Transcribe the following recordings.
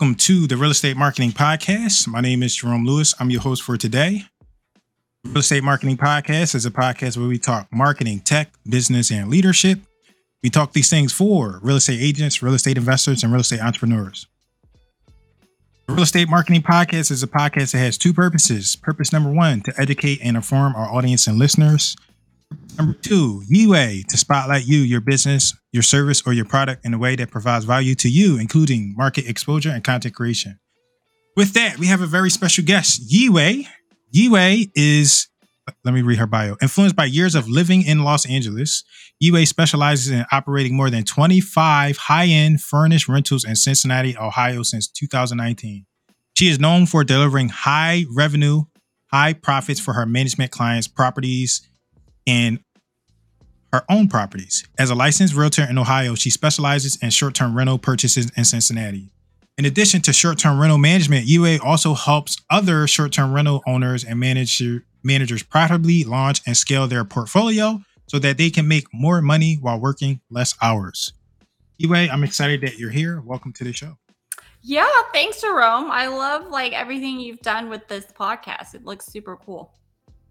Welcome to the Real Estate Marketing Podcast. My name is Jerome Lewis. I'm your host for today. Real Estate Marketing Podcast is a podcast where we talk marketing, tech, business, and leadership. We talk these things for real estate agents, real estate investors, and real estate entrepreneurs. The Real Estate Marketing Podcast is a podcast that has two purposes. Purpose number one, to educate and inform our audience and listeners. Number two, UA, to spotlight you, your business, your service, or your product in a way that provides value to you, including market exposure and content creation. With that, we have a very special guest, Yiwei. Yiwei is, let me read her bio, influenced by years of living in Los Angeles. Yiwei specializes in operating more than 25 high end furnished rentals in Cincinnati, Ohio since 2019. She is known for delivering high revenue, high profits for her management clients' properties and her own properties. As a licensed realtor in Ohio, she specializes in short term rental purchases in Cincinnati. In addition to short term rental management, Yiwei also helps other short term rental owners and manager, managers profitably launch and scale their portfolio so that they can make more money while working less hours. Yiwei, I'm excited that you're here. Welcome to the show. Yeah, thanks, Jerome. I love like everything you've done with this podcast. It looks super cool.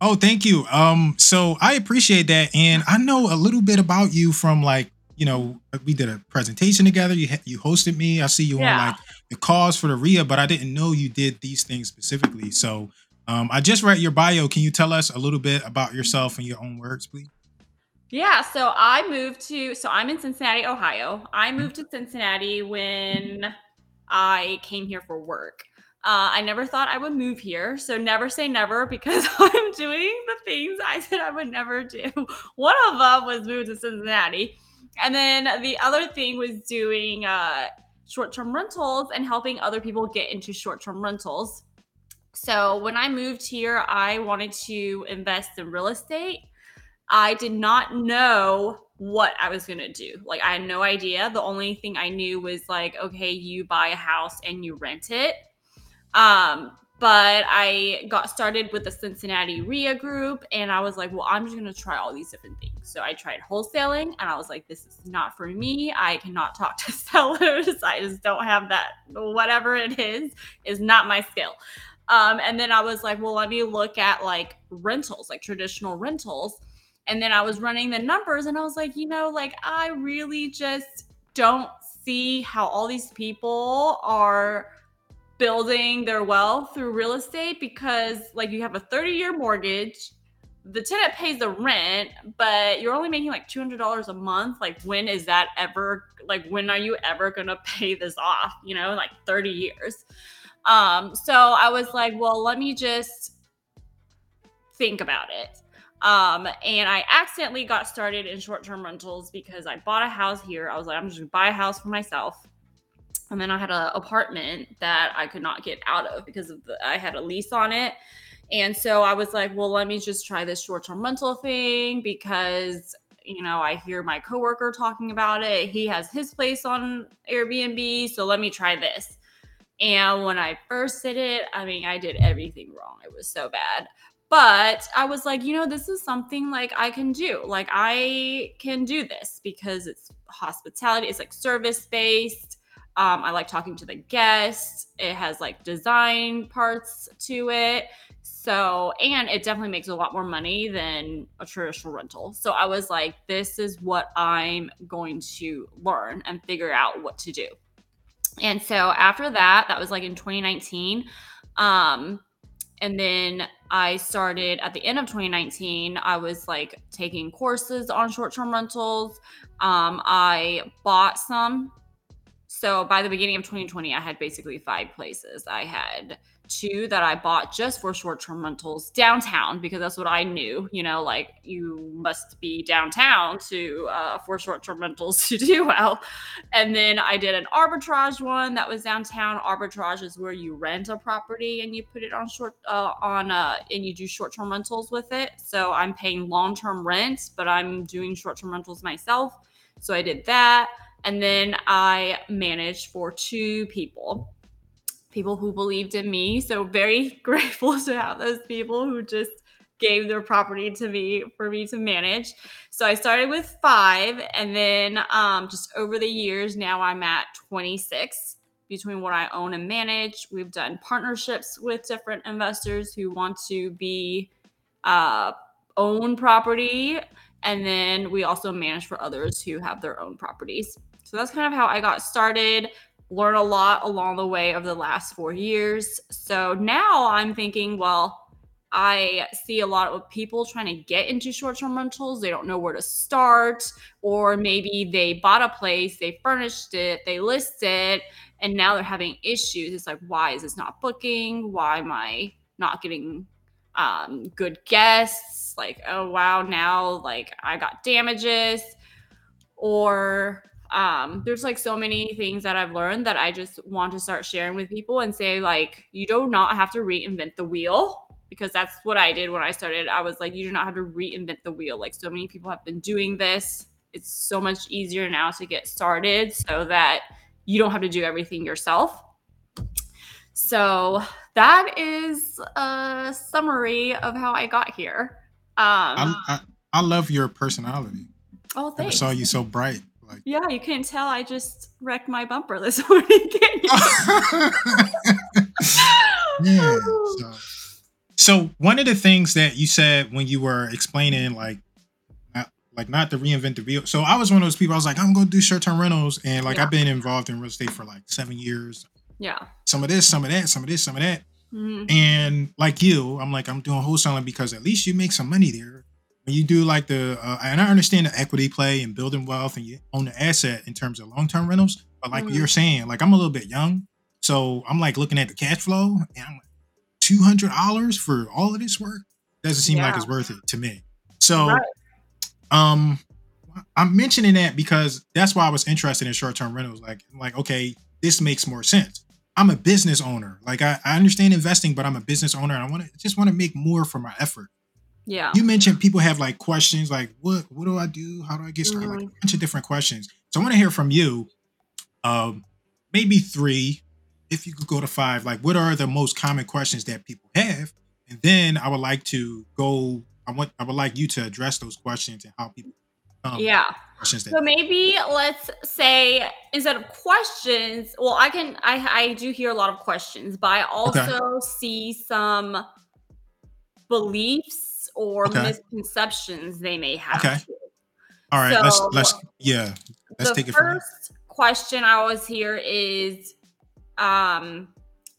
Oh, thank you. Um, so I appreciate that, and I know a little bit about you from like you know we did a presentation together. You you hosted me. I see you yeah. on like the cause for the RIA, but I didn't know you did these things specifically. So um, I just read your bio. Can you tell us a little bit about yourself in your own words, please? Yeah, so I moved to so I'm in Cincinnati, Ohio. I moved to Cincinnati when I came here for work. Uh, I never thought I would move here. So never say never because I'm doing the things I said I would never do. One of them was move to Cincinnati. And then the other thing was doing uh, short term rentals and helping other people get into short term rentals. So when I moved here, I wanted to invest in real estate. I did not know what I was going to do. Like, I had no idea. The only thing I knew was like, okay, you buy a house and you rent it um, but I got started with the Cincinnati RIA group and I was like, well, I'm just going to try all these different things. So I tried wholesaling and I was like, this is not for me. I cannot talk to sellers. I just don't have that. Whatever it is, is not my skill. Um, and then I was like, well, let me look at like rentals, like traditional rentals. And then I was running the numbers and I was like, you know, like I really just don't see how all these people are building their wealth through real estate because like you have a 30 year mortgage the tenant pays the rent but you're only making like $200 a month. Like when is that ever like when are you ever going to pay this off you know like 30 years? Um so i was like well let me just think about it. Um and i accidentally got started in short-term rentals because i bought a house here. I was like i'm just gonna buy a house for myself and then I had an apartment that I could not get out of because of the, I had a lease on it. And so I was like, well, let me just try this short term rental thing because, you know, I hear my coworker talking about it. He has his place on Airbnb. So let me try this. And when I first did it, I mean, I did everything wrong. It was so bad. But I was like, you know, this is something like I can do. Like, I can do this because it's hospitality, it's like service based um, I like talking to the guests. It has like design parts to it. So, and it definitely makes a lot more money than a traditional rental. So I was like, this is what I'm going to learn and figure out what to do. And so after that, that was like in 2019. Um, and then I started at the end of 2019. I was like taking courses on short term rentals. Um, I bought some so by the beginning of 2020, I had basically five places. I had two that I bought just for short term rentals downtown because that's what I knew. You know, like you must be downtown to uh, for short term rentals to do well. And then I did an arbitrage one that was downtown. Arbitrage is where you rent a property and you put it on short uh, on uh, and you do short term rentals with it. So I'm paying long term rent, but I'm doing short term rentals myself. So I did that. And then I managed for two people, people who believed in me. So very grateful to have those people who just gave their property to me for me to manage. So I started with five, and then um, just over the years, now I'm at 26 between what I own and manage. We've done partnerships with different investors who want to be uh, own property, and then we also manage for others who have their own properties. So that's kind of how I got started. Learn a lot along the way of the last four years. So now I'm thinking, well, I see a lot of people trying to get into short term rentals. They don't know where to start, or maybe they bought a place, they furnished it, they listed, and now they're having issues. It's like, why is this not booking? Why am I not getting um, good guests? Like, oh, wow, now like I got damages. Or um, there's like so many things that I've learned that I just want to start sharing with people and say, like, you do not have to reinvent the wheel because that's what I did when I started. I was like, you do not have to reinvent the wheel. Like so many people have been doing this. It's so much easier now to get started so that you don't have to do everything yourself. So that is a summary of how I got here. Um, I, I, I love your personality. Oh, thanks. I saw you so bright. Like yeah, you can't tell I just wrecked my bumper this morning. yeah. So so one of the things that you said when you were explaining like not, like not to reinvent the wheel. So I was one of those people. I was like, I'm going to do short term rentals, and like yeah. I've been involved in real estate for like seven years. Yeah. Some of this, some of that, some of this, some of that. Mm-hmm. And like you, I'm like I'm doing wholesaling because at least you make some money there. When you do like the, uh, and I understand the equity play and building wealth, and you own the asset in terms of long term rentals. But like mm-hmm. you're saying, like I'm a little bit young, so I'm like looking at the cash flow, and I'm like two hundred dollars for all of this work doesn't seem yeah. like it's worth it to me. So, right. um, I'm mentioning that because that's why I was interested in short term rentals. Like, like okay, this makes more sense. I'm a business owner. Like, I, I understand investing, but I'm a business owner, and I want to just want to make more for my effort. Yeah. You mentioned people have like questions, like what what do I do? How do I get started? Mm-hmm. Like a bunch of different questions. So I want to hear from you. Um, maybe three if you could go to five, like what are the most common questions that people have? And then I would like to go. I want. I would like you to address those questions and how people. Um, yeah. Questions so maybe let's say instead of questions, well, I can. I I do hear a lot of questions, but I also okay. see some beliefs or okay. misconceptions they may have. Okay. Too. All right. So let's let's yeah. Let's take it from. First question I always hear is um,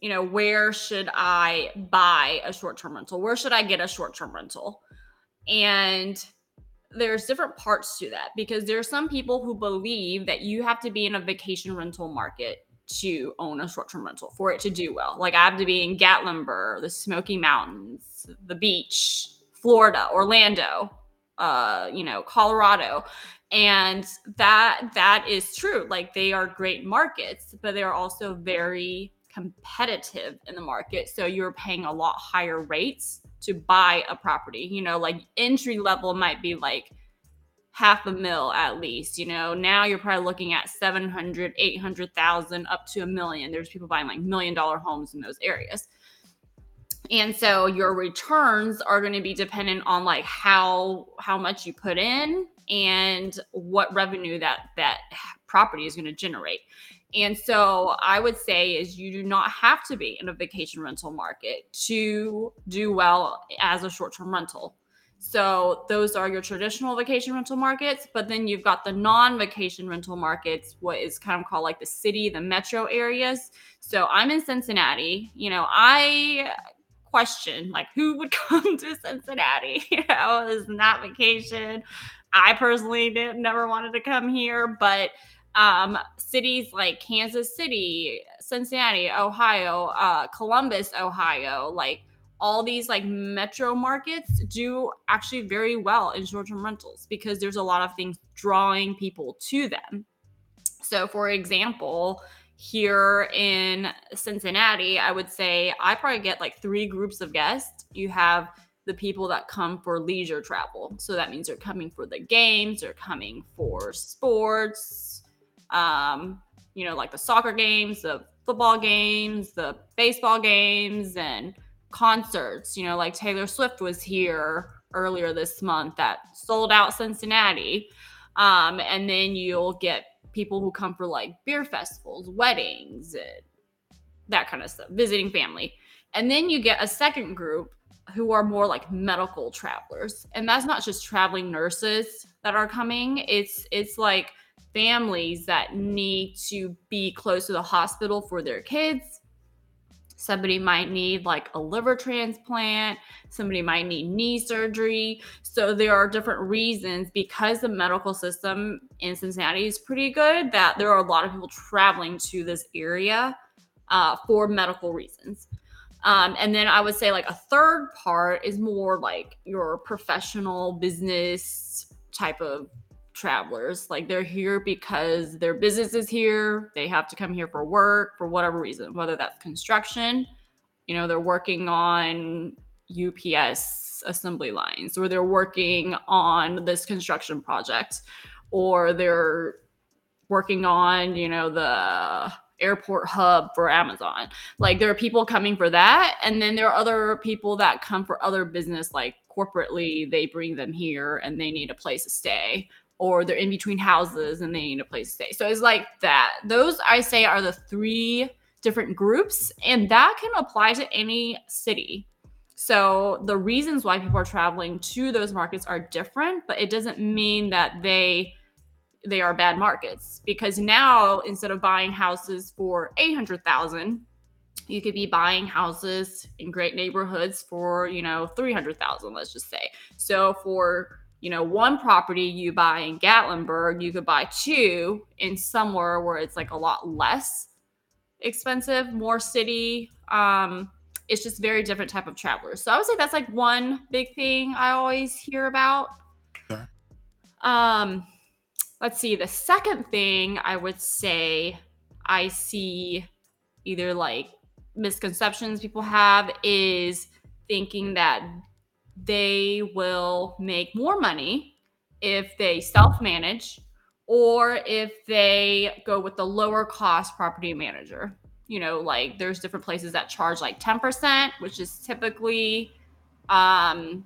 you know, where should I buy a short term rental? Where should I get a short term rental? And there's different parts to that because there are some people who believe that you have to be in a vacation rental market to own a short term rental for it to do well. Like I have to be in Gatlinburg, the Smoky Mountains, the beach, Florida, Orlando, uh, you know, Colorado. And that that is true. Like they are great markets but they're also very competitive in the market. So you're paying a lot higher rates to buy a property. You know like entry level might be like half a mil at least you know. Now you're probably looking at 700 800000 up to a million. There's people buying like million dollar homes in those areas and so your returns are going to be dependent on like how how much you put in and what revenue that that property is going to generate. And so I would say is you do not have to be in a vacation rental market to do well as a short-term rental. So those are your traditional vacation rental markets, but then you've got the non-vacation rental markets, what is kind of called like the city, the metro areas. So I'm in Cincinnati. You know, I question like who would come to Cincinnati? You know, is not vacation. I personally didn't never wanted to come here, but um, cities like Kansas City, Cincinnati, Ohio, uh, Columbus, Ohio, like all these like metro markets do actually very well in short-term rentals because there's a lot of things drawing people to them. So, for example, here in Cincinnati, I would say I probably get like three groups of guests. You have the people that come for leisure travel. So that means they're coming for the games, they're coming for sports, um, you know, like the soccer games, the football games, the baseball games, and concerts. You know, like Taylor Swift was here earlier this month that sold out Cincinnati. Um, and then you'll get people who come for like beer festivals, weddings, that kind of stuff, visiting family. And then you get a second group who are more like medical travelers. And that's not just traveling nurses that are coming. It's it's like families that need to be close to the hospital for their kids. Somebody might need like a liver transplant, somebody might need knee surgery. So there are different reasons because the medical system in Cincinnati is pretty good that there are a lot of people traveling to this area uh, for medical reasons. Um, and then I would say like a third part is more like your professional business type of travelers. Like they're here because their business is here. They have to come here for work for whatever reason, whether that's construction, you know, they're working on UPS assembly lines or they're working on this construction project or they're working on, you know, the airport hub for Amazon. Like there are people coming for that. And then there are other people that come for other business, like corporately, they bring them here and they need a place to stay. Or they're in between houses and they need a place to stay. So it's like that. Those I say are the three different groups, and that can apply to any city. So the reasons why people are traveling to those markets are different, but it doesn't mean that they they are bad markets because now instead of buying houses for 800,000 you could be buying houses in great neighborhoods for you know 300,000 let's just say so for you know one property you buy in Gatlinburg you could buy two in somewhere where it's like a lot less expensive more city um it's just very different type of travelers so i would say that's like one big thing i always hear about Sure. um let's see the second thing i would say i see either like misconceptions people have is thinking that they will make more money if they self manage or if they go with the lower cost property manager. You know, like there's different places that charge like 10%, which is typically um,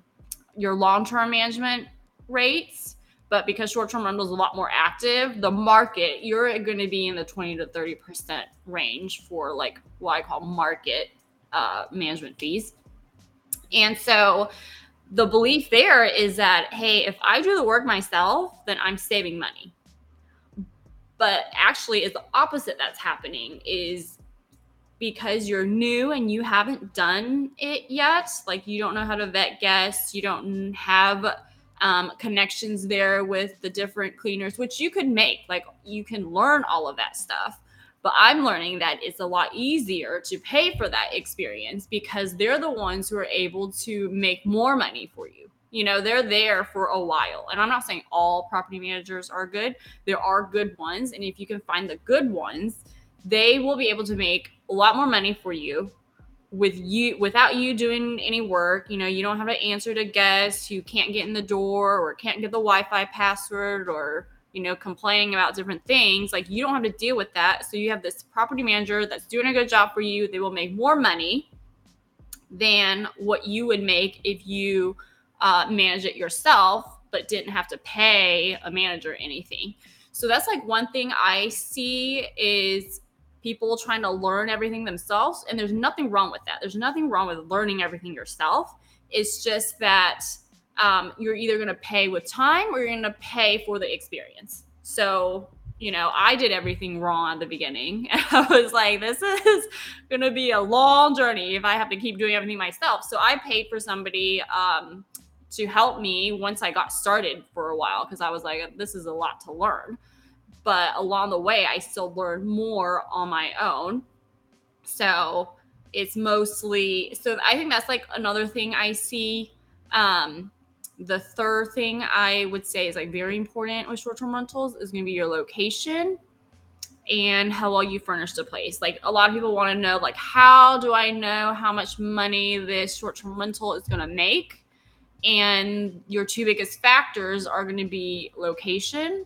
your long term management rates. But because short term rental is a lot more active, the market, you're going to be in the 20 to 30% range for like what I call market uh, management fees. And so the belief there is that, hey, if I do the work myself, then I'm saving money. But actually, it's the opposite that's happening is because you're new and you haven't done it yet, like you don't know how to vet guests, you don't have um, connections there with the different cleaners, which you could make. Like you can learn all of that stuff. But I'm learning that it's a lot easier to pay for that experience because they're the ones who are able to make more money for you. You know, they're there for a while. And I'm not saying all property managers are good, there are good ones. And if you can find the good ones, they will be able to make a lot more money for you with you without you doing any work you know you don't have to answer to guests who can't get in the door or can't get the wi-fi password or you know complaining about different things like you don't have to deal with that so you have this property manager that's doing a good job for you they will make more money than what you would make if you uh, manage it yourself but didn't have to pay a manager anything so that's like one thing i see is people trying to learn everything themselves. And there's nothing wrong with that. There's nothing wrong with learning everything yourself. It's just that um, you're either going to pay with time or you're going to pay for the experience. So, you know, I did everything wrong at the beginning. I was like, this is going to be a long journey if I have to keep doing everything myself. So I paid for somebody um, to help me once I got started for a while because I was like, this is a lot to learn but along the way i still learned more on my own so it's mostly so i think that's like another thing i see um the third thing i would say is like very important with short-term rentals is going to be your location and how well you furnish the place like a lot of people want to know like how do i know how much money this short-term rental is going to make and your two biggest factors are going to be location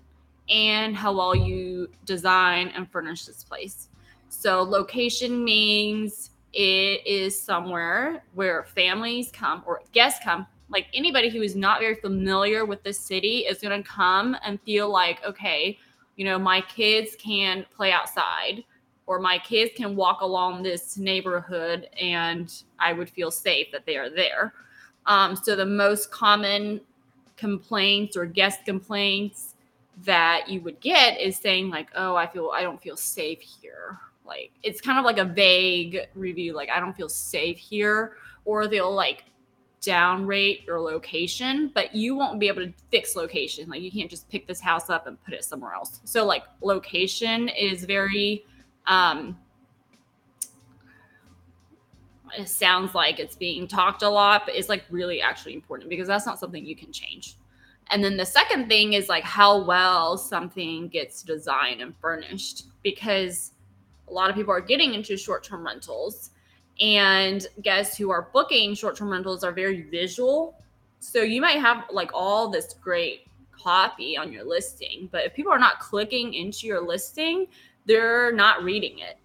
and how well you design and furnish this place. So, location means it is somewhere where families come or guests come. Like anybody who is not very familiar with the city is going to come and feel like, okay, you know, my kids can play outside or my kids can walk along this neighborhood and I would feel safe that they are there. Um, so the most common complaints or guest complaints that you would get is saying like, "Oh, I feel I don't feel safe here." Like it's kind of like a vague review, like I don't feel safe here, or they'll like downrate your location, but you won't be able to fix location. Like you can't just pick this house up and put it somewhere else. So like location is very um it sounds like it's being talked a lot, but it's like really actually important because that's not something you can change. And then the second thing is like how well something gets designed and furnished because a lot of people are getting into short-term rentals and guests who are booking short-term rentals are very visual. So you might have like all this great copy on your listing, but if people are not clicking into your listing, they're not reading it.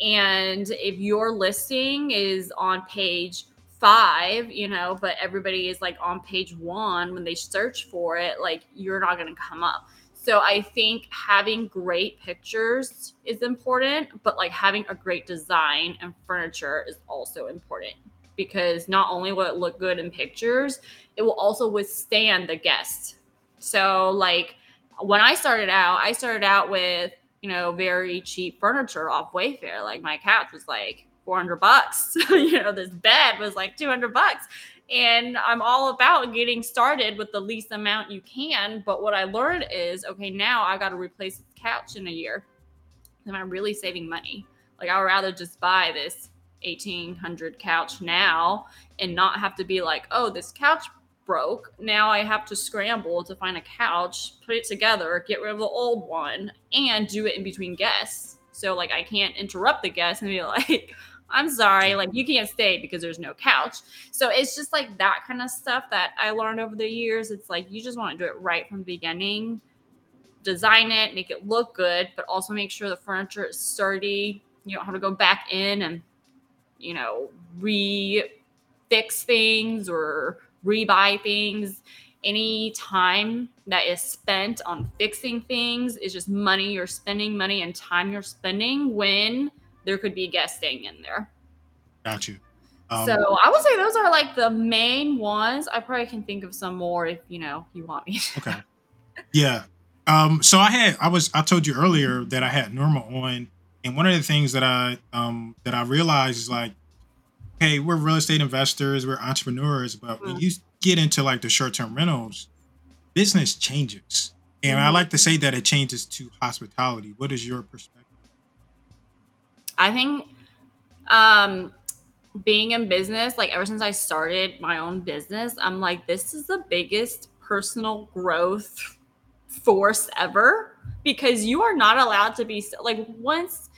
And if your listing is on page five, you know, but everybody is like on page one when they search for it, like you're not going to come up. So I think having great pictures is important, but like having a great design and furniture is also important because not only will it look good in pictures, it will also withstand the guests. So like when I started out, I started out with you know, very cheap furniture off Wayfair. Like my couch was like 400 bucks. you know, this bed was like 200 bucks. And I'm all about getting started with the least amount you can. But what I learned is okay, now I got to replace the couch in a year. Am I really saving money? Like, I would rather just buy this 1800 couch now and not have to be like, oh, this couch broke. Now I have to scramble to find a couch, put it together, get rid of the old one, and do it in between guests. So like I can't interrupt the guests and be like, I'm sorry, like you can't stay because there's no couch. So it's just like that kind of stuff that I learned over the years. It's like you just want to do it right from the beginning. Design it, make it look good, but also make sure the furniture is sturdy. You don't have to go back in and, you know, re fix things or rebuy things. Any time that is spent on fixing things is just money you're spending, money and time you're spending when there could be guests staying in there. Got you. Um, so I would say those are like the main ones. I probably can think of some more if you know you want me. To. Okay. Yeah. Um, so I had I was I told you earlier that I had Norma on, and one of the things that I um that I realized is like hey, we're real estate investors, we're entrepreneurs, but mm-hmm. when you get into like the short term rentals, business changes. And mm-hmm. I like to say that it changes to hospitality. What is your perspective? I think um, being in business, like ever since I started my own business, I'm like, this is the biggest personal growth force ever because you are not allowed to be like once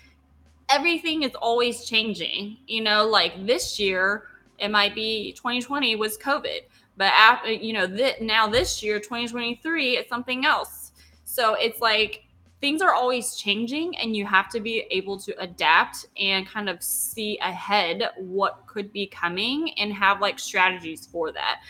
everything is always changing. You know, like this year, it might be 2020 was COVID, but after, you know, th- now this year, 2023, it's something else. So it's like things are always changing, and you have to be able to adapt and kind of see ahead what could be coming and have like strategies for that.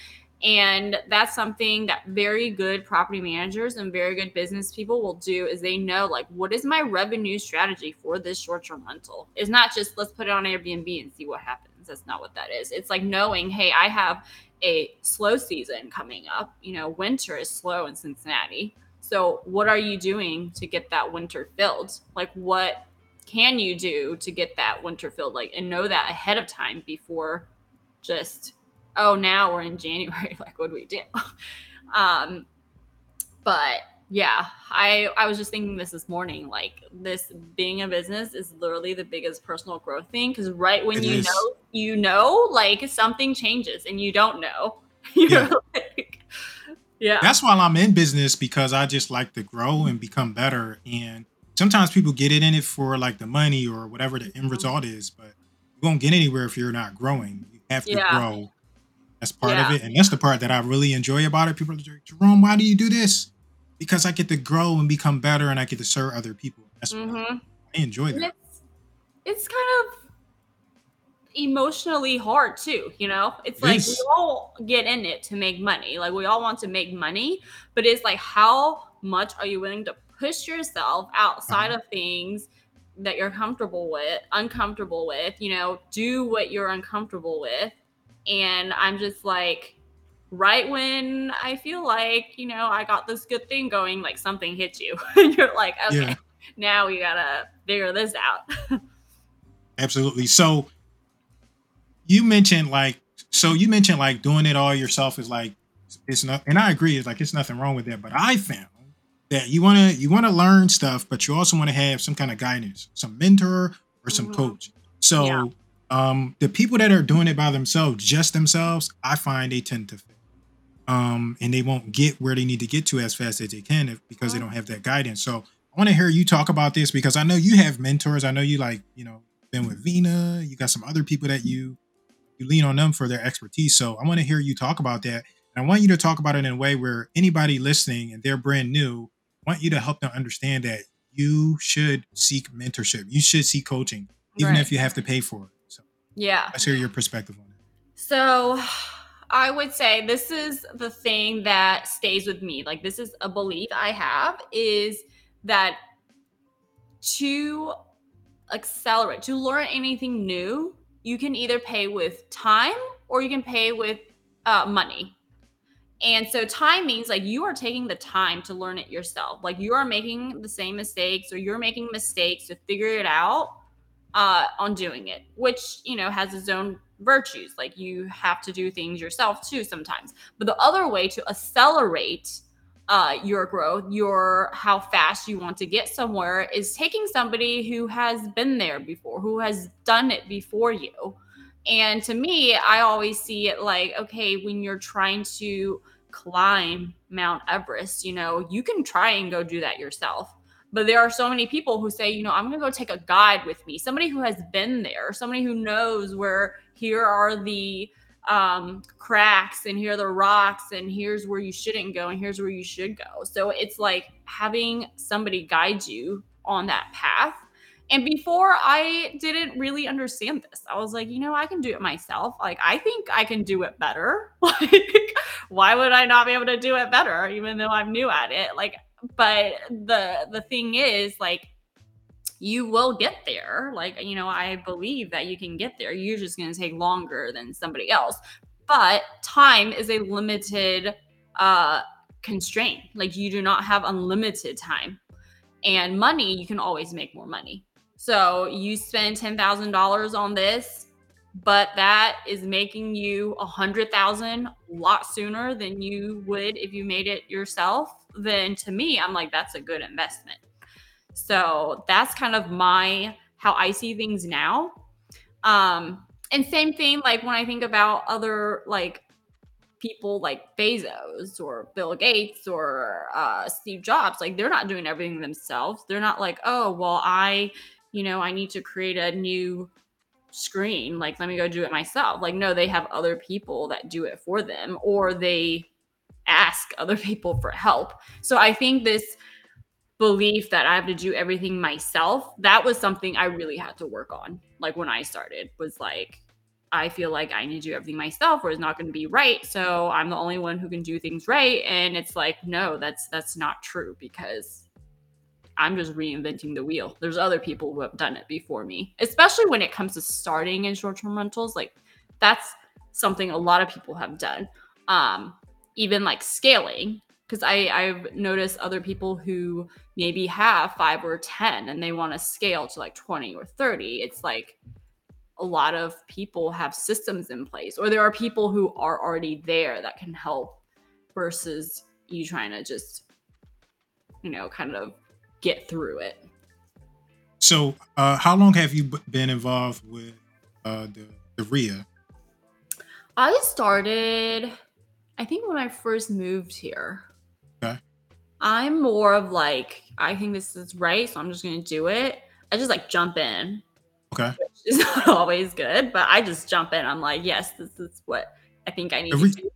And that's something that very good property managers and very good business people will do is they know like what is my revenue strategy for this short-term rental? It's not just let's put it on Airbnb and see what happens. That's not what that is. It's like knowing, hey, I have a slow season coming up. You know, winter is slow in Cincinnati. So what are you doing to get that winter filled? Like what can you do to get that winter filled? Like and know that ahead of time before just oh, now we're in January. like, what do we do? um, but yeah, I I was just thinking this this morning. Like, this being a business is literally the biggest personal growth thing because right when it you is. know, you know, like something changes and you don't know. You yeah. Know, like, yeah. That's why I'm in business because I just like to grow and become better. And sometimes people get it in it for like the money or whatever the end mm-hmm. result is, but you won't get anywhere if you're not growing. You have to yeah. grow that's part yeah. of it. And that's the part that I really enjoy about it. People are like, Jerome, why do you do this? Because I get to grow and become better and I get to serve other people. That's mm-hmm. I, I, enjoy that. It's, it's kind of emotionally hard too, you know? It's like we all get in it to make money. Like we all want to make money, but it's like how much are you willing to push yourself outside uh-huh. of things that you're comfortable with, uncomfortable with, you know, do what you're uncomfortable with. And I'm just like, right when I feel like, you know, I got this good thing going, like something hits you. and you're like, okay, yeah. now we gotta figure this out. Absolutely. So you mentioned like so you mentioned like doing it all yourself is like it's not and I agree, it's like it's nothing wrong with that. But I found that you wanna you wanna learn stuff, but you also want to have some kind of guidance, some mentor or some mm-hmm. coach. So yeah. um the people that are doing it by themselves, just themselves, I find they tend to fail. Um, and they won't get where they need to get to as fast as they can if, because they mm-hmm. don't have that guidance. So I want to hear you talk about this because I know you have mentors. I know you like, you know, been with Vina. You got some other people that you you lean on them for their expertise. So I want to hear you talk about that. And I want you to talk about it in a way where anybody listening and they're brand new, I want you to help them understand that you should seek mentorship. You should seek coaching, even right. if you have to pay for it. So yeah. Let's hear your perspective on it. So I would say this is the thing that stays with me. Like this is a belief I have is that to accelerate, to learn anything new, you can either pay with time or you can pay with uh, money. And so time means like you are taking the time to learn it yourself. Like you are making the same mistakes or you're making mistakes to figure it out uh, on doing it, which, you know, has its own virtues. Like you have to do things yourself too sometimes. But the other way to accelerate uh, your growth, your how fast you want to get somewhere is taking somebody who has been there before, who has done it before you. And to me, I always see it like, okay, when you're trying to climb Mount Everest, you know, you can try and go do that yourself. But there are so many people who say, you know, I'm going to go take a guide with me, somebody who has been there, somebody who knows where here are the um, cracks and here are the rocks and here's where you shouldn't go and here's where you should go. So it's like having somebody guide you on that path. And before I didn't really understand this, I was like, you know, I can do it myself. Like, I think I can do it better. Like, why would I not be able to do it better, even though I'm new at it? Like, but the the thing is, like, you will get there. Like, you know, I believe that you can get there. You're just going to take longer than somebody else. But time is a limited uh, constraint. Like, you do not have unlimited time. And money, you can always make more money. So you spend $10,000 on this, but that is making you a hundred thousand lot sooner than you would if you made it yourself. Then to me, I'm like, that's a good investment. So that's kind of my how I see things now. Um, and same thing, like when I think about other like people like Bezos or Bill Gates or uh, Steve Jobs, like they're not doing everything themselves. They're not like, oh, well, I, you know, I need to create a new screen. Like, let me go do it myself. Like, no, they have other people that do it for them or they ask other people for help. So I think this belief that I have to do everything myself, that was something I really had to work on. Like when I started, was like, I feel like I need to do everything myself or it's not going to be right. So I'm the only one who can do things right. And it's like, no, that's that's not true because I'm just reinventing the wheel. There's other people who have done it before me, especially when it comes to starting in short-term rentals. Like that's something a lot of people have done. Um, even like scaling because I I've noticed other people who maybe have five or ten and they want to scale to like 20 or 30. It's like a lot of people have systems in place, or there are people who are already there that can help versus you trying to just, you know, kind of get through it. So, uh, how long have you been involved with uh, the, the RIA? I started, I think, when I first moved here. Okay. I'm more of like, I think this is right, so I'm just gonna do it. I just like jump in. Okay. Which is not always good, but I just jump in. I'm like, yes, this is what I think I need re- to do.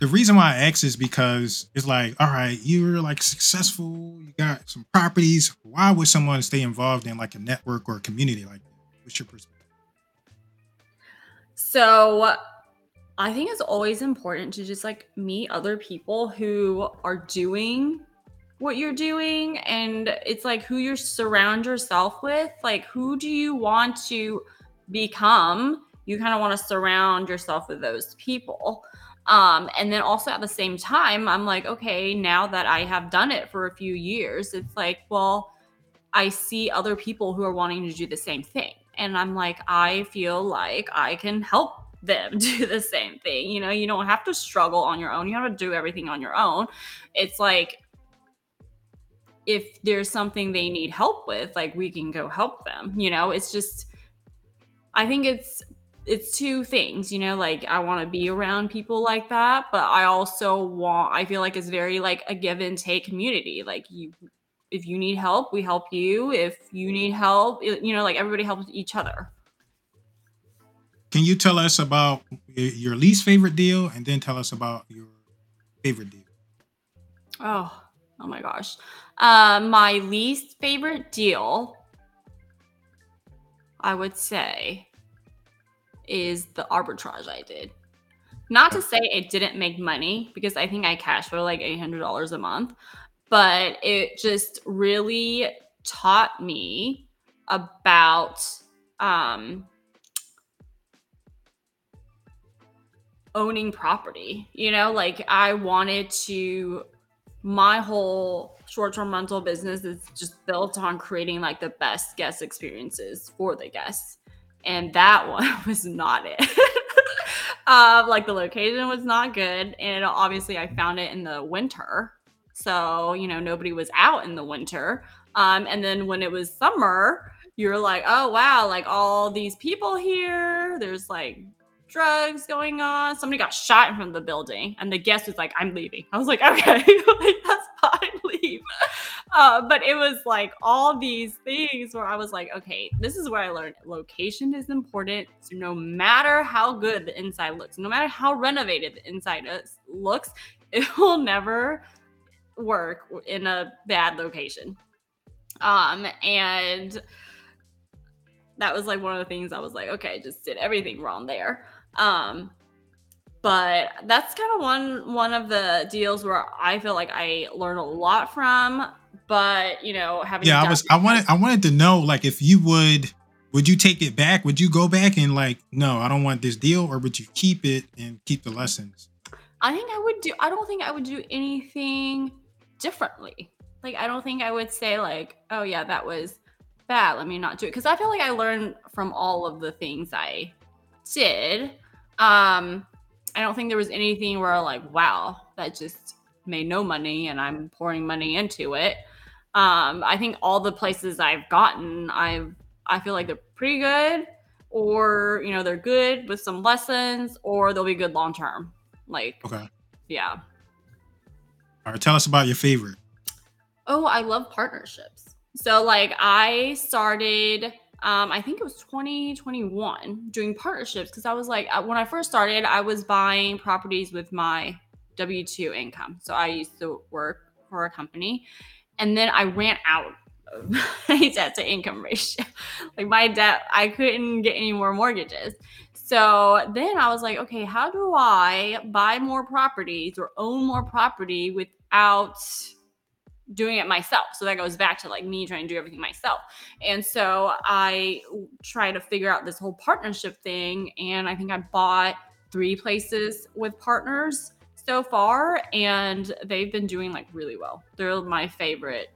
The reason why I ask is because it's like, all right, you're like successful, you got some properties. Why would someone stay involved in like a network or a community like that? What's your perspective? So I think it's always important to just like meet other people who are doing what you're doing and it's like who you surround yourself with. Like who do you want to become? You kind of want to surround yourself with those people. Um and then also at the same time i'm like okay now that i have done it for a few years it's like well i see other people who are wanting to do the same thing. And i'm like i feel like i can help them do the same thing you know you don't have to struggle on your own you have to do everything on your own it's like if there's something they need help with, like we can go help them. You know, it's just I think it's it's two things, you know, like I want to be around people like that, but I also want I feel like it's very like a give and take community. Like you if you need help, we help you. If you need help, you know, like everybody helps each other. Can you tell us about your least favorite deal and then tell us about your favorite deal? Oh, oh my gosh. Uh, my least favorite deal, I would say, is the arbitrage I did. Not to say it didn't make money because I think I cashed for like $800 a month, but it just really taught me about um, owning property. You know, like I wanted to, my whole short-term rental business is just built on creating like the best guest experiences for the guests. And that one was not it. Um, like the location was not good and obviously i found it in the winter. So you know nobody was out in the winter. Um, and then when it was summer you're like oh wow like all these people here there's like drugs going on somebody got shot in front of the building and the guest was like i'm leaving i was like okay like, that's fine leave. Uh, but it was like all these things where I was like, okay, this is where I learned location is important. So no matter how good the inside looks, no matter how renovated the inside is, looks, it will never work in a bad location. Um, and that was like one of the things I was like, okay, just did everything wrong there. Um, but that's kind of one one of the deals where I feel like I learned a lot from. But you know, having yeah, I was I wanted I wanted to know like if you would would you take it back? Would you go back and like no, I don't want this deal, or would you keep it and keep the lessons? I think I would do. I don't think I would do anything differently. Like I don't think I would say like, oh yeah, that was bad. Let me not do it because I feel like I learned from all of the things I did. Um, I don't think there was anything where like, wow, that just made no money and I'm pouring money into it. Um, I think all the places I've gotten, I've I feel like they're pretty good, or you know, they're good with some lessons, or they'll be good long term. Like, okay, yeah. All right, tell us about your favorite. Oh, I love partnerships. So like I started um, I think it was 2021 doing partnerships because I was like, uh, when I first started, I was buying properties with my W 2 income. So I used to work for a company and then I ran out of my debt to income ratio. like my debt, I couldn't get any more mortgages. So then I was like, okay, how do I buy more properties or own more property without doing it myself. So that goes back to like me trying to do everything myself. And so I try to figure out this whole partnership thing. And I think I bought three places with partners so far, and they've been doing like really well. They're my favorite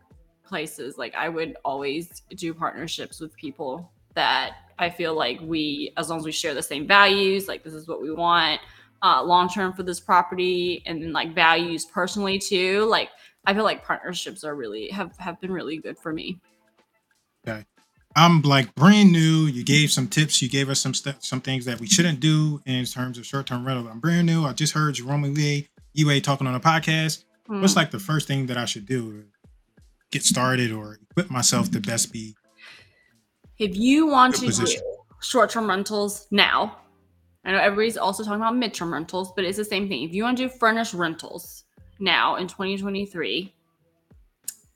places. Like I would always do partnerships with people that I feel like we, as long as we share the same values, like this is what we want uh, long term for this property, and then like values personally too. Like I feel like partnerships are really have have been really good for me. Okay. I'm like brand new. You gave some tips. You gave us some st- some things that we shouldn't do in terms of short term rental. I'm brand new. I just heard Jerome Yiwei, Yiwei talking on a podcast. Mm. What's like the first thing that I should do get started or equip myself to best be? If you want to position. do short term rentals now, I know everybody's also talking about mid term rentals, but it's the same thing. If you want to do furnished rentals, now in 2023,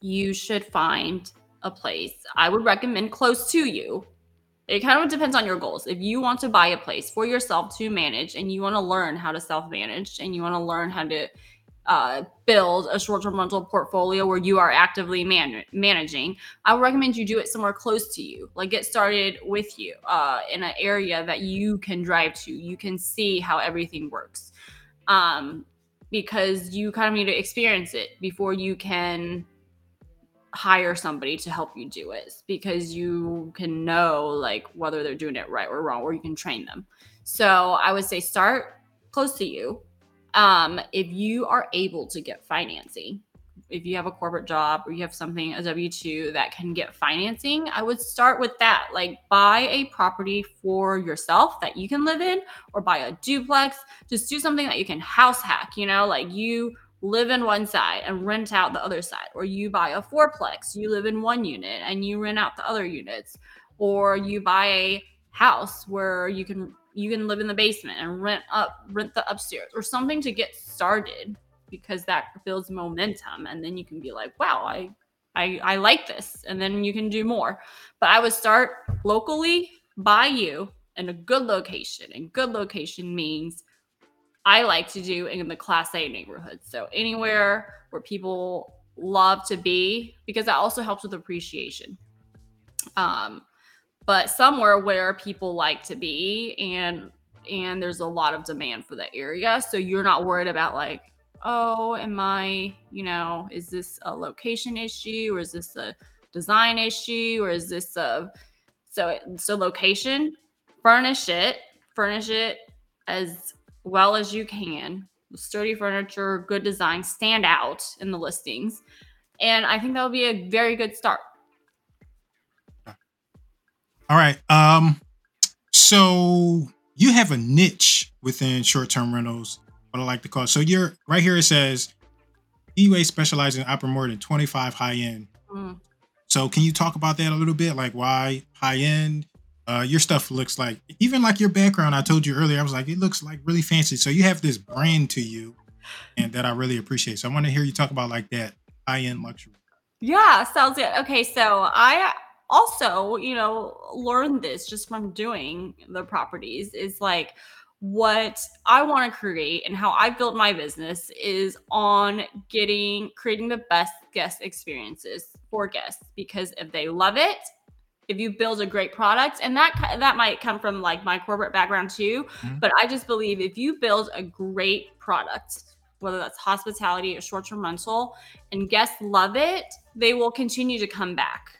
you should find a place. I would recommend close to you. It kind of depends on your goals. If you want to buy a place for yourself to manage and you want to learn how to self manage and you want to learn how to uh, build a short-term rental portfolio where you are actively man- managing i would recommend you do it somewhere close to you like get started with you uh, in an area that you can drive to you can see how everything works um, because you kind of need to experience it before you can hire somebody to help you do it because you can know like whether they're doing it right or wrong or you can train them. So i would say start close to you. Um, if you are able to get financing if you have a corporate job or you have something a w2 that can get financing i would start with that. Like buy a property for yourself that you can live in or buy a duplex. Just do something that you can house hack you know like you live in one side and rent out the other side or you buy a fourplex you live in one unit and you rent out the other units or you buy a house where you can you can live in the basement and rent up rent the upstairs or something to get started because that builds momentum and then you can be like wow i i, I like this and then you can do more. But i would start locally by you in a good location and good location means i like to do in the class a neighborhood. So anywhere where people love to be because that also helps with appreciation. Um but somewhere where people like to be and and there's a lot of demand for that area so you're not worried about like oh am i you know is this a location issue or is this a design issue or is this a so so location furnish it furnish it as well as you can. Sturdy furniture good design stand out in the listings. And i think that would be a very good start. All right. Um, so you have a niche within short-term rentals, what I like to call. So you're right here. It says Yiwei specializes in operating more than 25 high-end. Mm. So can you talk about that a little bit? Like why high-end? Uh, your stuff looks like even like your background. I told you earlier. I was like, it looks like really fancy. So you have this brand to you, and that I really appreciate. So I want to hear you talk about like that high-end luxury. Yeah, sounds good. Okay, so I also, you know, learned this just from doing the properties is like what I want to create and how I built my business is on getting creating the best guest experiences for guests because if they love it, if you build a great product and that that might come from like my corporate background too, mm-hmm. but I just believe if you build a great product whether that's hospitality or short-term rental and guests love it, they will continue to come back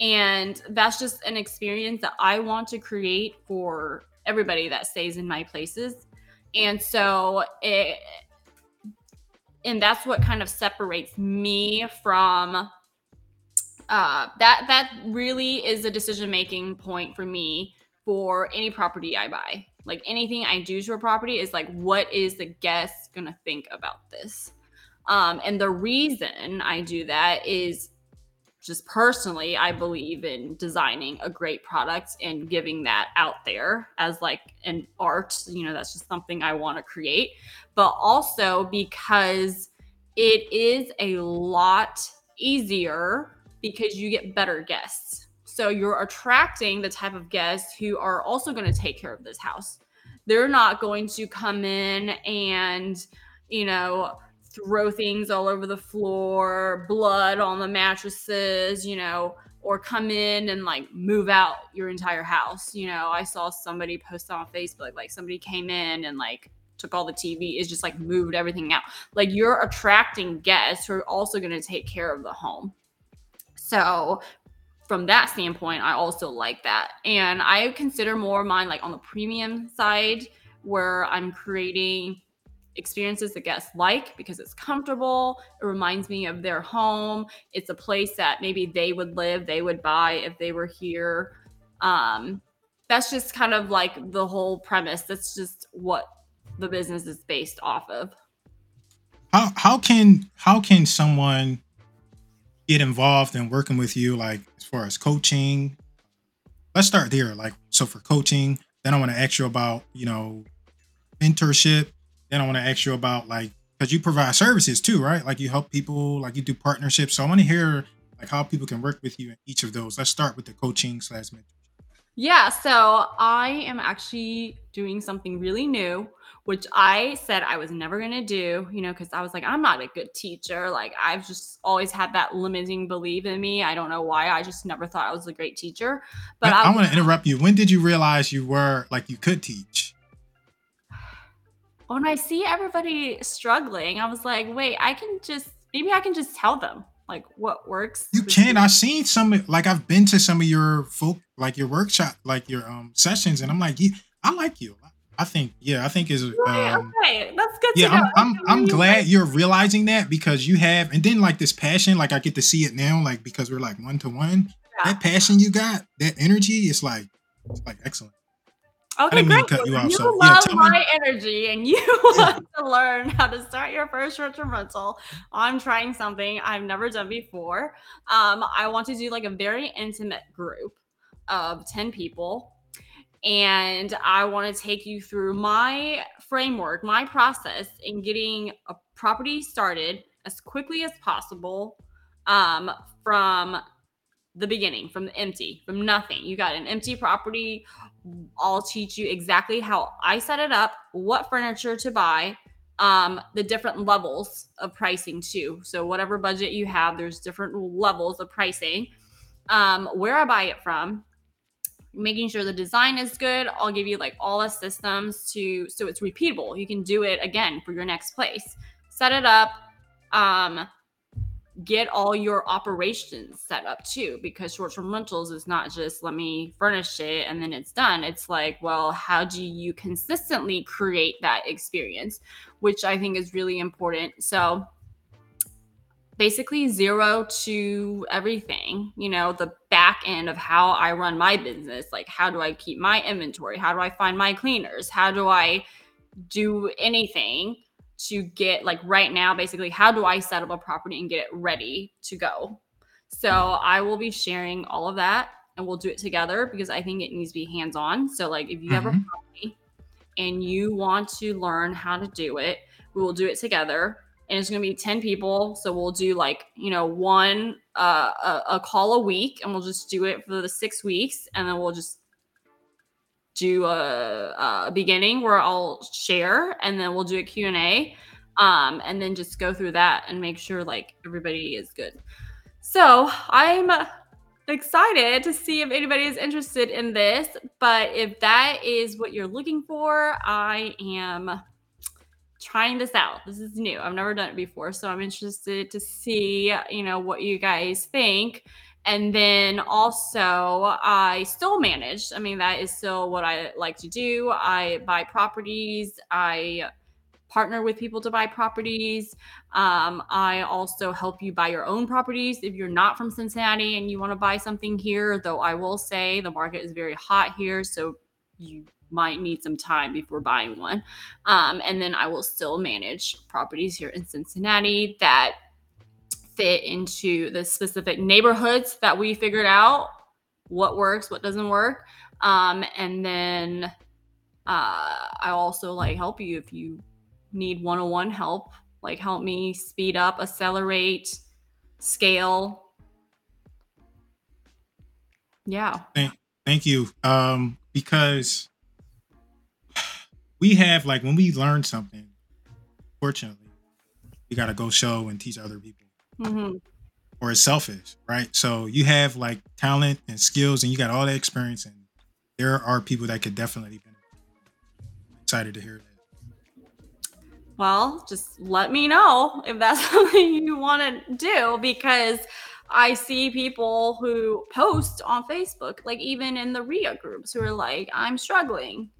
and that's just an experience that I want to create for everybody that stays in my places. And so it, and that's what kind of separates me from uh, that that really is a decision making point for me for any property I buy. Like anything I do to a property is like, what is the guest gonna think about this? Um, and the reason I do that is just personally, I believe in designing a great product and giving that out there as like an art. You know, that's just something I want to create. But also because it is a lot easier because you get better guests. So you're attracting the type of guests who are also going to take care of this house. They're not going to come in and, you know, throw things all over the floor, blood on the mattresses, you know, or come in and like move out your entire house. You know, I saw somebody post on Facebook, like somebody came in and like took all the TV, is just like moved everything out. Like you're attracting guests who are also going to take care of the home. So from that standpoint, I also like that. And I consider more mine like on the premium side where I'm creating experiences the guests like because it's comfortable. It reminds me of their home. It's a place that maybe they would live, they would buy if they were here. Um, that's just kind of like the whole premise. That's just what the business is based off of. How how can how can someone get involved in working with you like as far as coaching? Let's start there. Like so for coaching, then I want to ask you about, you know, mentorship then I want to ask you about like because you provide services too, right? Like you help people, like you do partnerships. So I want to hear like how people can work with you in each of those. Let's start with the coaching slash mentorship. Yeah, so I am actually doing something really new, which I said I was never going to do, you know, because I was like, I'm not a good teacher. Like, I've just always had that limiting belief in me. I don't know why. I just never thought I was a great teacher. But I, I, I want to interrupt you. When did you realize you were like you could teach? When I see everybody struggling, I was like, wait, I can just, maybe I can just tell them like what works. You can. I've seen some like I've been to some of your folk like your workshop, like your um sessions, and I'm like, yeah, I like you. I think, yeah, I think is Right, um okay, that's good yeah. I'm I'm I'm you glad you're realizing that because you have and then like this passion, like I get to see it now, like because we're like one to one. That passion you got, that energy, is like it's like excellent. Okay, great. cut you off, You so, yeah, love me- my energy and you want to learn how to start your first short-term rental. I'm trying something I've never done before. Um, I want to do like a very intimate group of 10 people. And I want to take you through my framework, my process in getting a property started as quickly as possible um, from the beginning, from the empty, from nothing. You got an empty property. I'll teach you exactly how I set it up, what furniture to buy, um, the different levels of pricing too. So whatever budget you have, there's different levels of pricing. Um, where I buy it from, making sure the design is good. I'll give you like all the systems to so it's repeatable. You can do it again for your next place. Set it up. Um, get all your operations set up too because short-term rentals is not just let me furnish it and then it's done. It's like well how do you consistently create that experience? Which i think is really important. So basically zero to everything you know the back end of how i run my business. Like how do i keep my inventory? How do i find my cleaners? How do i do anything to get like right now basically how do i set up a property and get it ready to go? So i will be sharing all of that and we'll do it together because i think it needs to be hands on so like if you have a Mhm. property and you want to learn how to do it we will do it together. And it's going to be 10 people so we'll do like you know one uh, a, a call a week and we'll just do it for the six weeks and then we'll just do a, a beginning where I'll share and then we'll do a Q&A um, and then just go through that and make sure like everybody is good. So I'm excited to see if anybody is interested in this, but if that is what you're looking for, I am trying this out. This is new. I've never done it before, so I'm interested to see, you know, what you guys think. And then also, I still manage. I mean, that is still what I like to do. I buy properties. I partner with people to buy properties. Um, I also help you buy your own properties if you're not from Cincinnati and you want to buy something here. Though I will say the market is very hot here, so you might need some time before buying one. Um, and then I will still manage properties here in Cincinnati that fit into the specific neighborhoods that we figured out what works, what doesn't work. Um, and then uh, I also like help you if you need one on one help, like help me speed up, accelerate, scale. Yeah. Thank thank you. Um, because we have like when we learn something, fortunately, we gotta go show and teach other people. Hmm Or it's selfish, right? So you have like talent and skills and you got all that experience and there are people that could definitely benefit. Excited to hear that. Well, just let me know if that's something you want to do because I see people who post on Facebook, like even in the RIA groups, who are like, I'm struggling.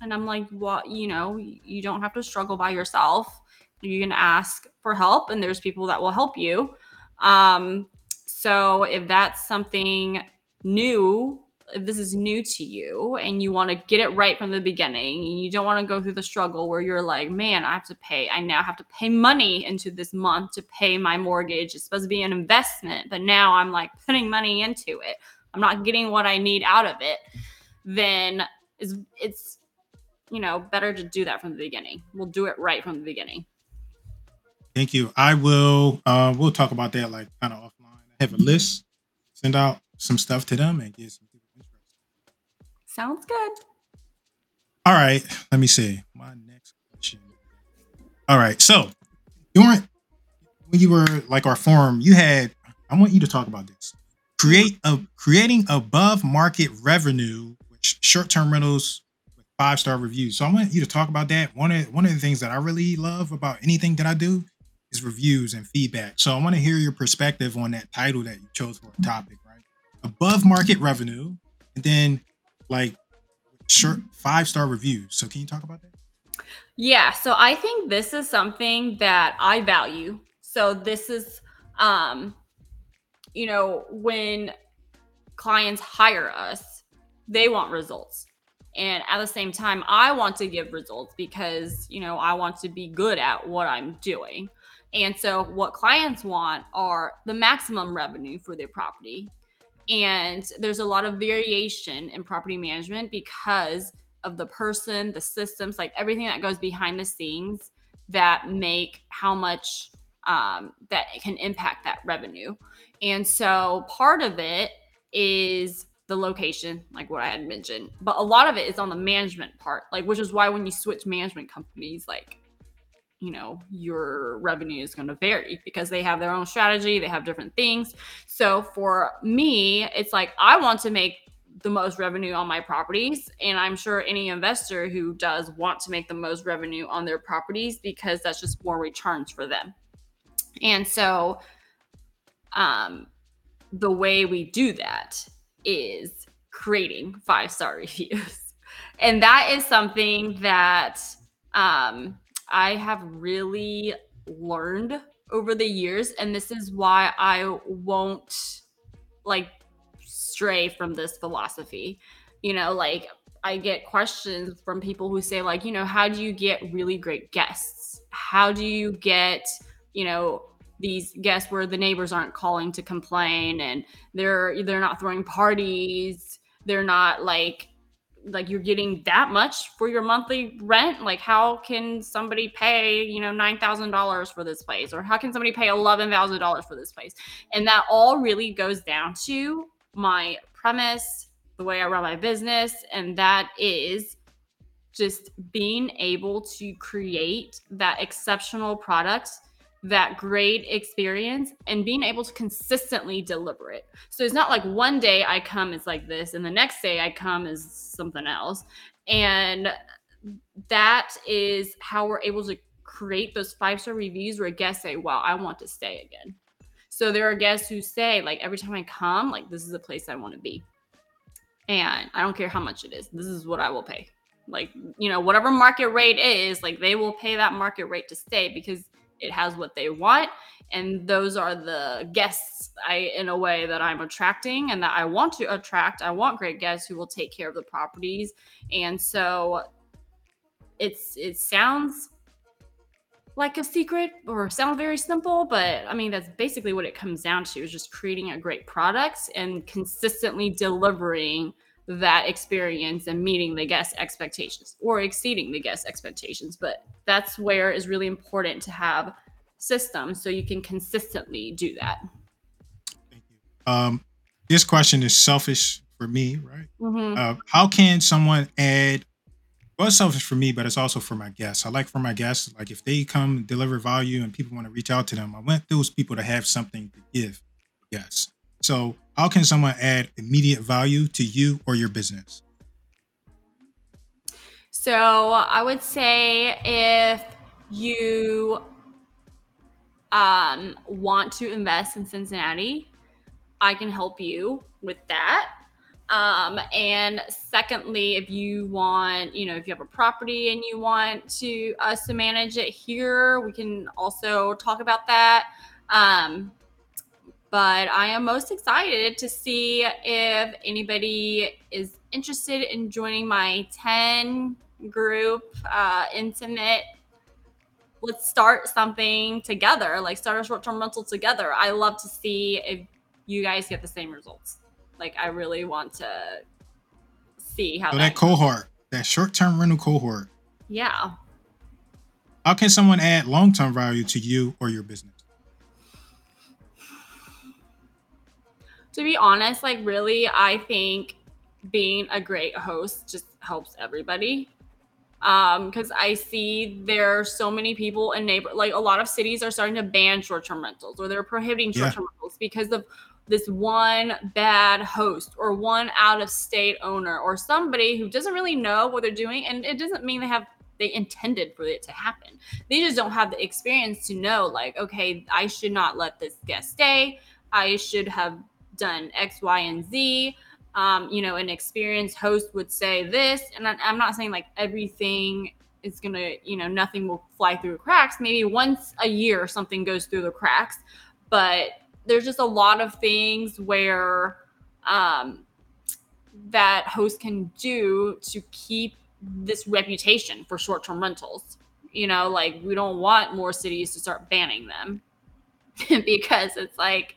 And I'm like, what? You know, you don't have to struggle by yourself. You can ask for help, and there's people that will help you. Um, so if that's something new, if this is new to you and you want to get it right from the beginning, and you don't want to go through the struggle where you're like, man, I have to pay, I now have to pay money into this month to pay my mortgage. It's supposed to be an investment, but now I'm like putting money into it. I'm not getting what I need out of it. Then is it's you know better to do that from the beginning. We'll do it right from the beginning. Thank you. I will uh we'll talk about that like kind of offline. I have a list, send out some stuff to them and get some people interested. Sounds good. All right. Let me see. My next question. All right. So during when you were like our forum, you had I want you to talk about this. Create a creating above market revenue with short-term rentals with five-star reviews. So I want you to talk about that. One of one of the things that I really love about anything that I do is reviews and feedback. So I want to hear your perspective on that title that you chose for a topic, right? Above market revenue, and then like short five-star reviews. So can you talk about that? Yeah, so I think this is something that I value. So this is um you know, when clients hire us, they want results. And at the same time, I want to give results because, you know, I want to be good at what I'm doing. And so, what clients want are the maximum revenue for their property. And there's a lot of variation in property management because of the person, the systems, like everything that goes behind the scenes that make how much um, that can impact that revenue. And so part of it is the location, like what I had mentioned, but a lot of it is on the management part, like which is why when you switch management companies, like you know your revenue is going to vary because they have their own strategy they have different things so for me it's like i want to make the most revenue on my properties and i'm sure any investor who does want to make the most revenue on their properties because that's just more returns for them and so um, the way we do that is creating five star reviews. and that is something that um, I have really learned over the years. And this is why I won't like stray from this philosophy. You know, like I get questions from people who say, like, you know, how do you get really great guests? How do you get, you know, these guests where the neighbors aren't calling to complain and they're they're not throwing parties they're not like like you're getting that much for your monthly rent? Like how can somebody pay you know $9000 for this place? Or how can somebody pay $11000 for this place? And that all really goes down to my premise the way i run my business and that is just being able to create that exceptional product that great experience and being able to consistently deliver it. So it's not like one day I come is like this and the next day I come is something else. And that is how we're able to create those five star reviews where guests say, Wow, I want to stay again. So there are guests who say, like, every time I come, like, this is a place I want to be. And I don't care how much it is, this is what I will pay. Like, you know, whatever market rate is, like, they will pay that market rate to stay because it has what they want and those are the guests i in a way that i'm attracting and that i want to attract. I want great guests who will take care of the properties and so it's it sounds like a secret or sound very simple but i mean that's basically what it comes down to is just creating a great product and consistently delivering that experience and meeting the guest expectations or exceeding the guest expectations. But that's where is really important to have systems so you can consistently do that. Thank you. Um, this question is selfish for me, right? Mm-hmm. Uh, how can someone add? Well, it's selfish for me, but it's also for my guests. I like for my guests, like if they come deliver value and people want to reach out to them, I want those people to have something to give. Yes. So, how can someone add immediate value to you or your business? So, I would say if you um, want to invest in Cincinnati, I can help you with that. Um, and secondly, if you want, you know, if you have a property and you want to us to manage it here, we can also talk about that. Um, but I am most excited to see if anybody is interested in joining my 10 group uh, intimate. Let's start something together, like start a short term rental together. I love to see if you guys get the same results. Like, I really want to see how so that, that cohort, that short term rental cohort. Yeah. How can someone add long term value to you or your business? To be honest, like really, I think being a great host just helps everybody. Um because i see there are so many people in neighbor like a lot of cities are starting to ban short-term rentals or they're prohibiting short-term yeah. rentals because of this one bad host or one out of state owner or somebody who doesn't really know what they're doing. And it doesn't mean they have they intended for it to happen. They just don't have the experience to know like okay i should not let this guest stay. I should have done x y and z um, you know, an experienced host would say this, and I'm not saying like everything is gonna, you know, nothing will fly through cracks. Maybe once a year something goes through the cracks, but there's just a lot of things where um, that host can do to keep this reputation for short-term rentals. You know, like we don't want more cities to start banning them because it's like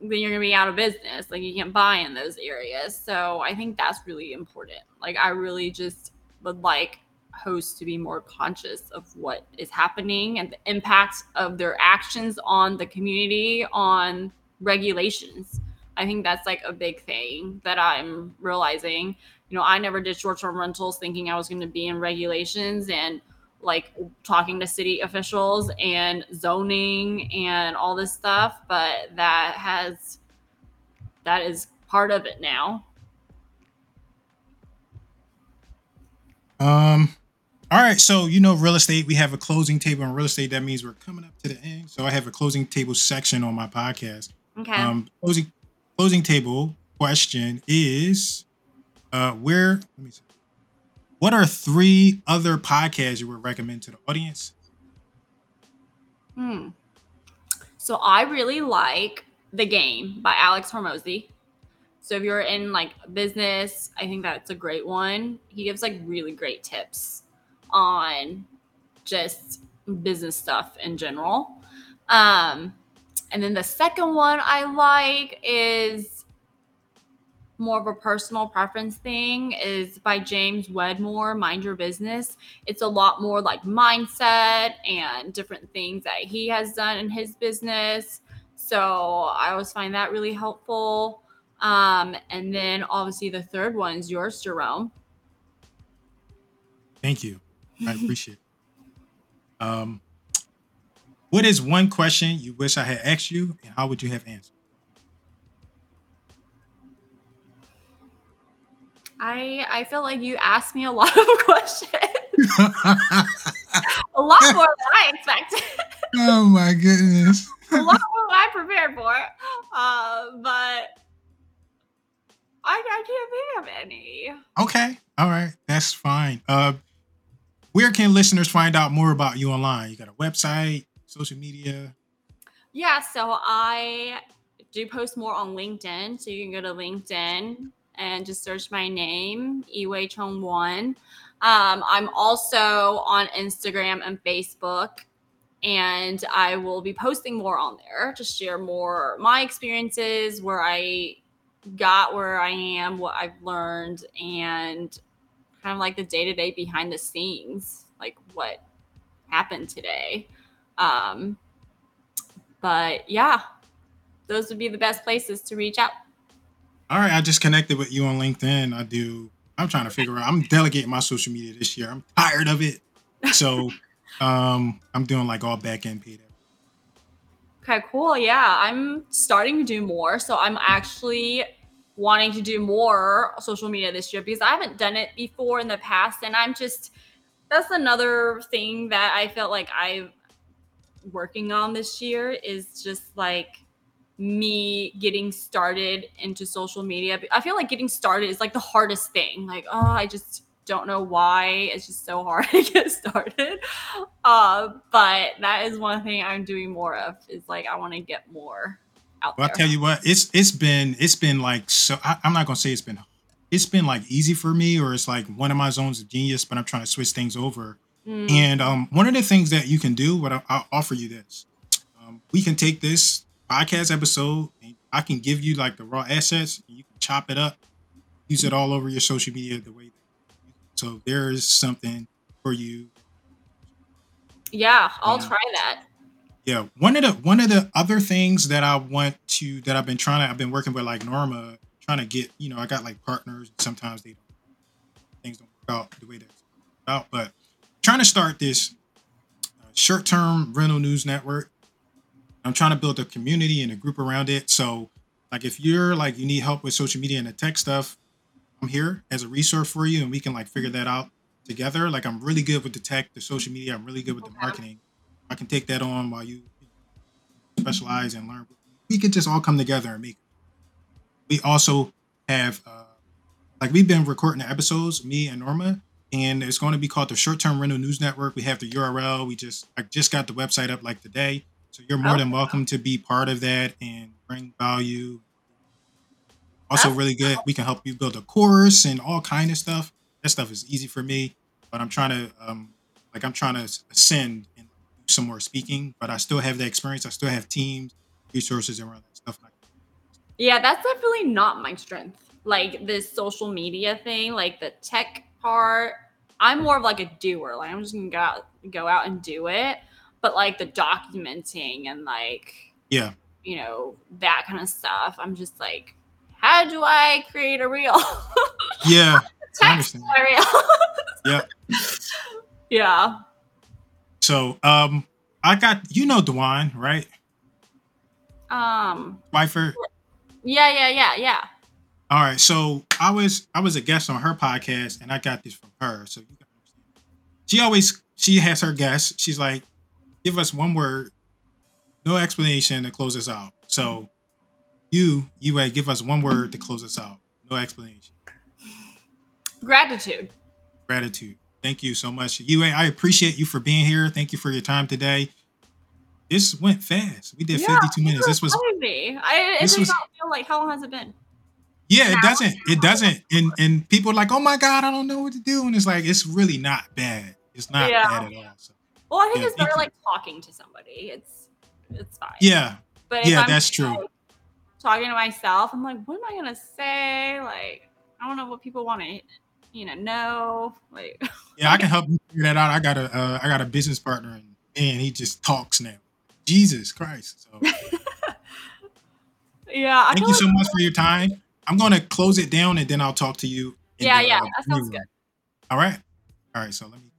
then you're gonna be out of business. Like you can't buy in those areas. So I think that's really important. Like I really just would like hosts to be more conscious of what is happening and the impact of their actions on the community, on regulations. I think that's like a big thing that I'm realizing. You know, I never did short term rentals thinking I was going to be in regulations and like talking to city officials and zoning and all this stuff, but that has that is part of it now. Um all right, so you know real estate, we have a closing table on real estate. That means we're coming up to the end. So I have a closing table section on my podcast. Okay. Um closing closing table question is uh where let me see what are three other podcasts you would recommend to the audience? Hmm. So I really like The Game by Alex Hormozi. So if you're in like business, I think that's a great one. He gives like really great tips on just business stuff in general. Um, and then the second one I like is more of a personal preference thing is by James Wedmore, Mind Your Business. It's a lot more like mindset and different things that he has done in his business. So I always find that really helpful. Um, and then obviously the third one is yours, Jerome. Thank you. I appreciate it. Um, what is one question you wish I had asked you, and how would you have answered? I I feel like you asked me a lot of questions. a lot more than I expected. oh my goodness. a lot more than I prepared for. Uh, but I, I can't think of any. Okay. All right. That's fine. Uh where can listeners find out more about you online? You got a website, social media? Yeah, so I do post more on LinkedIn. So you can go to LinkedIn and just search my name, Yiwei Cheng One. Um, I'm also on Instagram and Facebook, and I will be posting more on there to share more my experiences, where I got where I am, what I've learned, and kind of like the day to day behind the scenes, like what happened today. Um, but yeah, those would be the best places to reach out all right, I just connected with you on LinkedIn. I do. I'm trying to figure out. I'm delegating my social media this year. I'm tired of it. So um I'm doing like all back end paid. Okay, cool. Yeah, I'm starting to do more. So I'm actually wanting to do more social media this year because I haven't done it before in the past. And I'm just, that's another thing that I felt like I'm working on this year is just like me getting started into social media. I feel like getting started is like the hardest thing. Like, oh, I just don't know why. It's just so hard to get started. Uh, but that is one thing I'm doing more of is like I want to get more out well, there. I tell you what, it's it's been it's been like so I, I'm not gonna say it's been it's been like easy for me or it's like one of my zones of genius, but I'm trying to switch things over. Mm. And um, one of the things that you can do, what I, will offer you this, um, we can take this podcast episode. I can give you like the raw assets. you can chop it up, use it all over your social media the way. So there is something for you. Yeah, I'll try that. Yeah, one of the one of the other things that I want to that I've been trying to I've been working with like Norma trying to get, you know, I got like partners. Sometimes they things don't work out the way that's out, but trying to start this uh, short-term rental news network. I'm trying to build a community and a group around it. So, like, if you're like you need help with social media and the tech stuff, I'm here as a resource for you, and we can like figure that out together. Like, I'm really good with the tech, the social media. I'm really good with the marketing. I can take that on while you specialize and learn. We can just all come together and make. We also have uh, like we've been recording the episodes, me and Norma, and it's going to be called the Short Term Rental News Network. We have the URL. We just I just got the website up like today, so you're more than welcome to be part of that and bring value. Also, really good. We can help you build a course and all kind of stuff. That stuff is easy for me, but I'm trying to um like I'm trying to ascend and do some more speaking, but I still have the experience. I still have teams, resources around that stuff Yeah, that's definitely not my strength. Like this social media thing, like the tech part. I'm more of like a doer. Like I'm just gonna go out, go out and do it. But like the documenting and like yeah. you know that kind of stuff, I'm just like, how do I create a reel? Yeah. Text reel. Yep. yeah. So um I got you know Dwan, right? Um. Twyford. Yeah. Yeah. Yeah. Yeah. All right. So I was I was a guest on her podcast and I got this from her. So you can understand. She always she has her guests. She's like, give us one word, no explanation to close us out. So you you uh, give us one word to close us out. No explanation. Gratitude. Gratitude. Thank you so much. You I appreciate you for being here. Thank you for your time today. This went fast. We did Yeah, 52 minutes. This was crazy. I this was- not feel like how long has it been? Yeah, it doesn't. It doesn't. And and people are like, oh my god, I don't know what to do. And it's like it's really not bad. It's not Yeah. bad at all. So, Well, I think Yeah, it's better thank like talking to somebody. It's it's fine. yeah, But yeah, I'm that's true. like, talking to myself, I'm like, what am I gonna say? Like, I don't know what people want to, you know, know. Like, yeah, I can help you figure that out. I got a uh, I got a business partner, and man, he just talks now. Jesus Christ! So yeah. I thank you like- so much for your time. I'm gonna close it down, and then I'll talk to you. Yeah, the, yeah, uh, that sounds new good. All right, all right. So let me